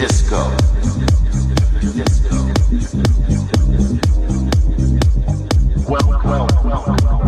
disco. Welcome. well, well.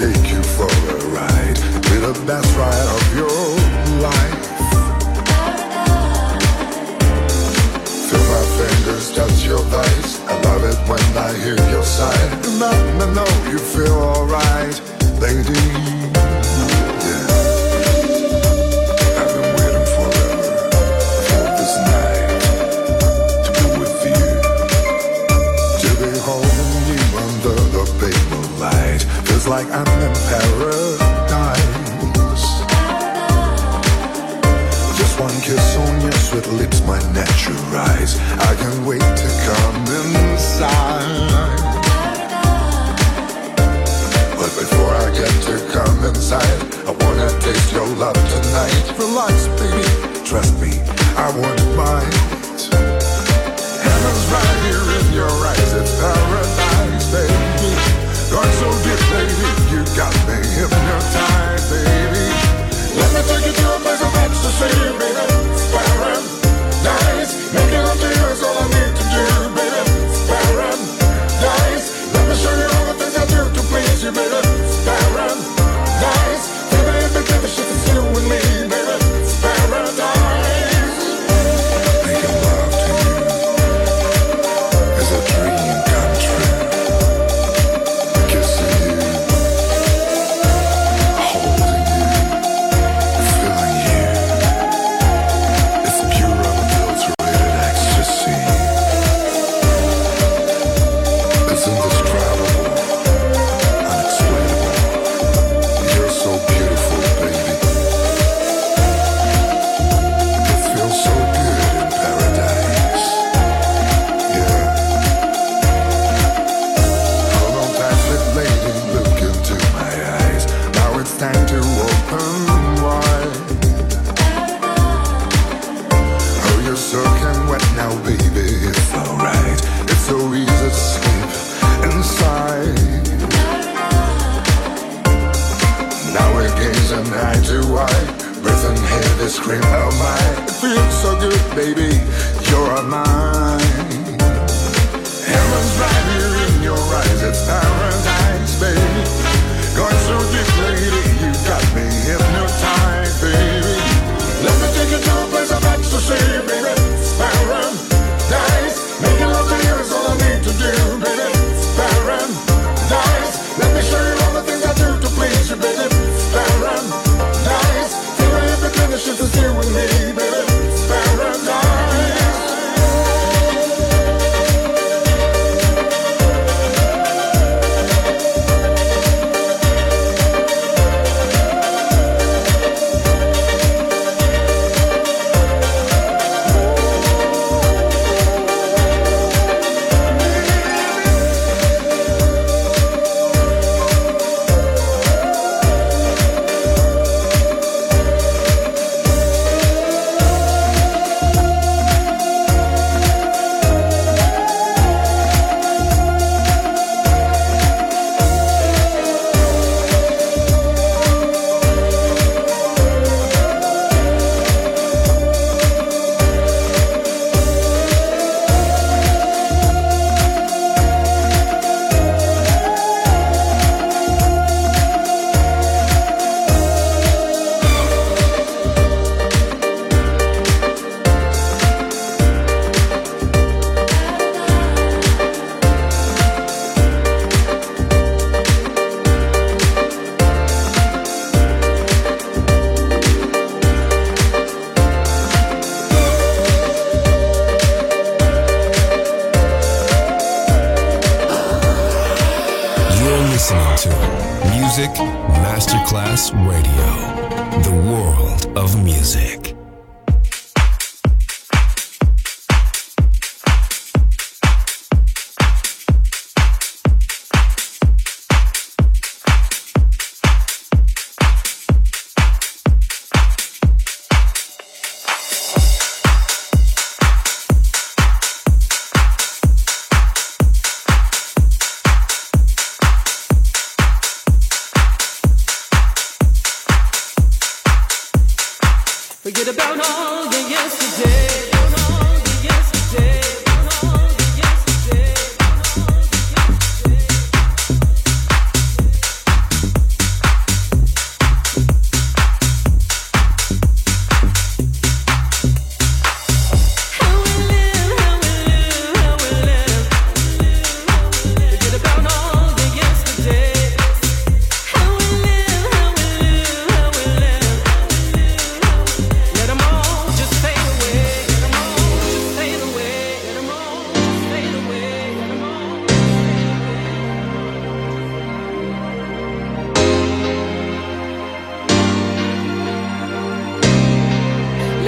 take you for a ride in the best ride of your life. Feel my fingers touch your thighs. I love it when I hear your sigh. And me know you feel alright, lady. at your eyes. I can't wait to come inside. But before I get to come inside, I wanna taste your love tonight. Relax, baby, trust me, I won't mind. Heaven's right here in your eyes, it's paradise, baby. Going so deep, baby, you got me hypnotized, baby. Let me take you to a place of ecstasy, baby.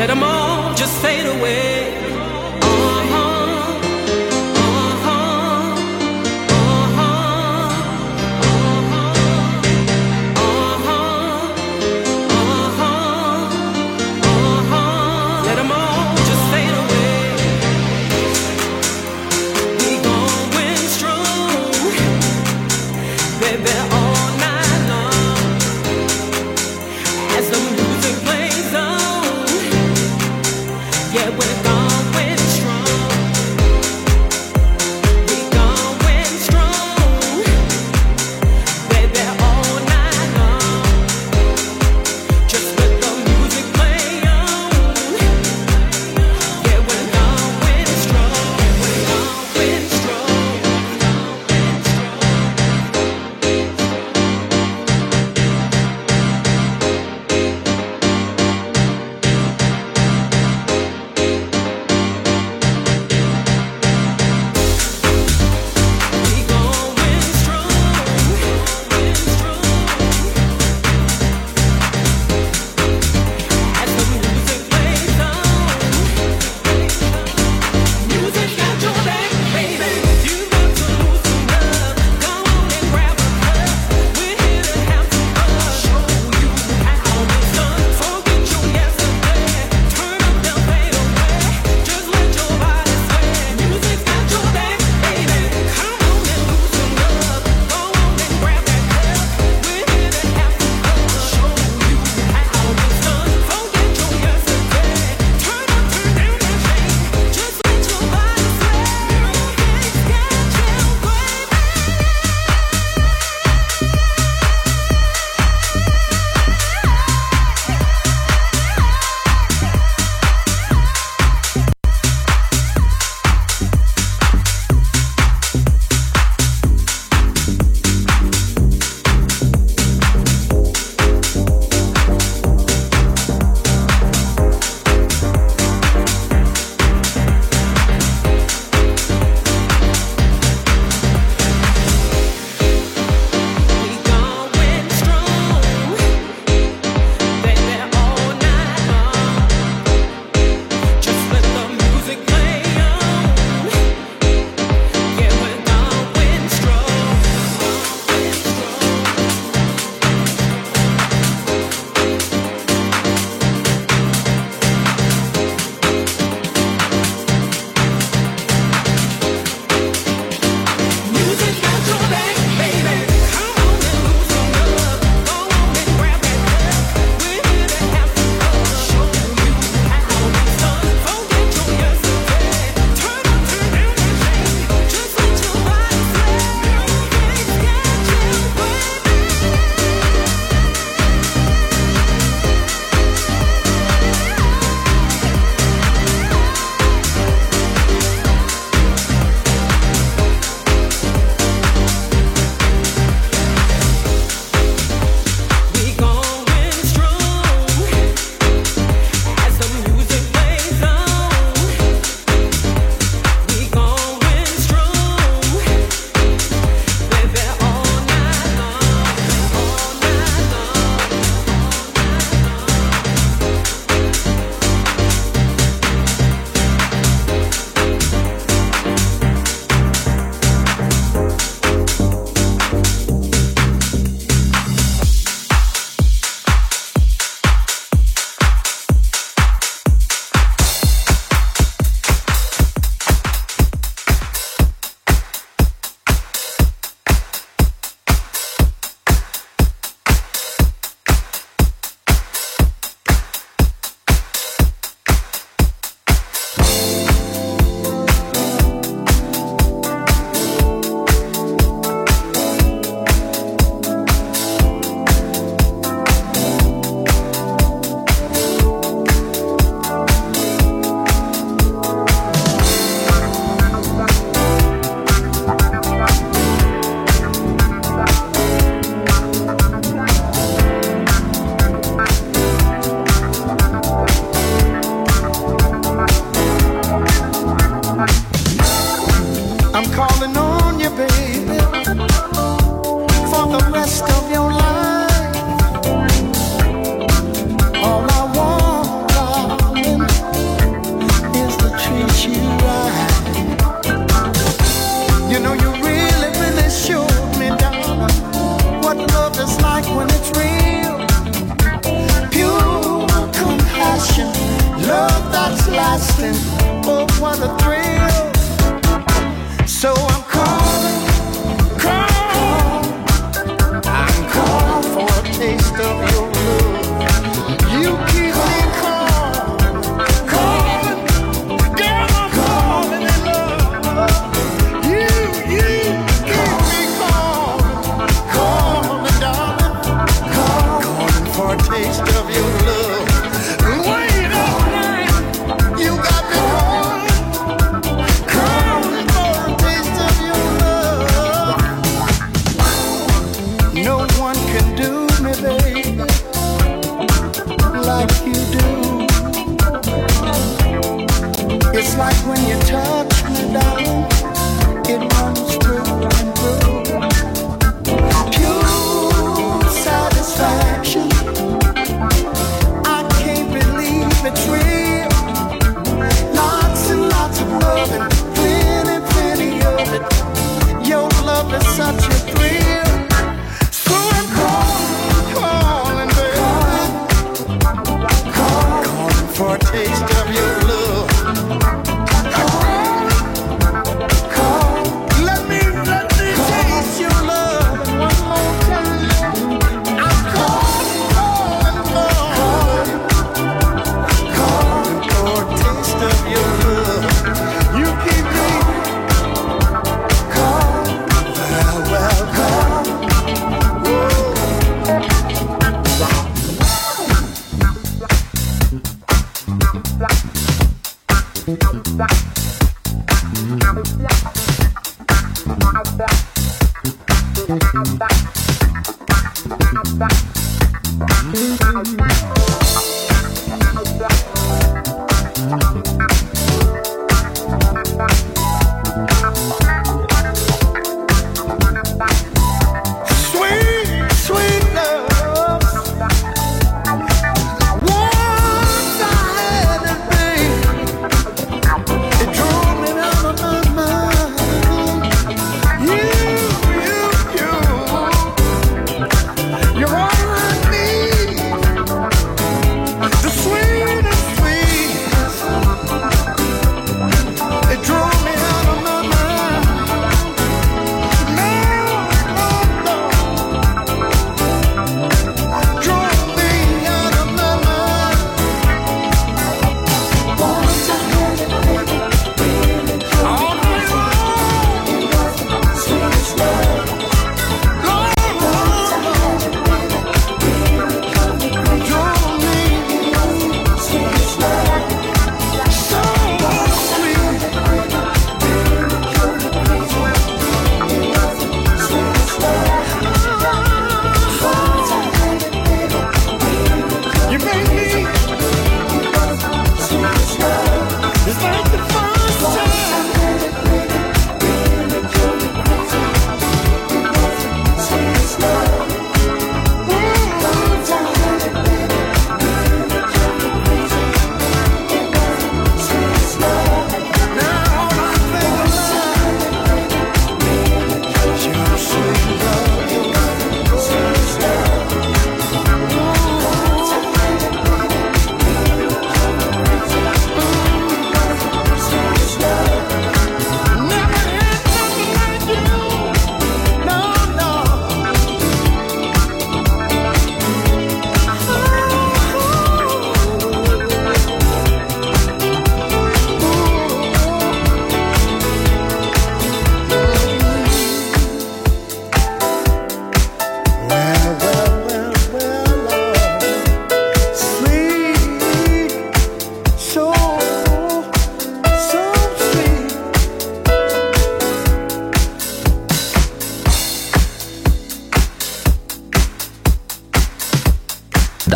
let them all just fade away.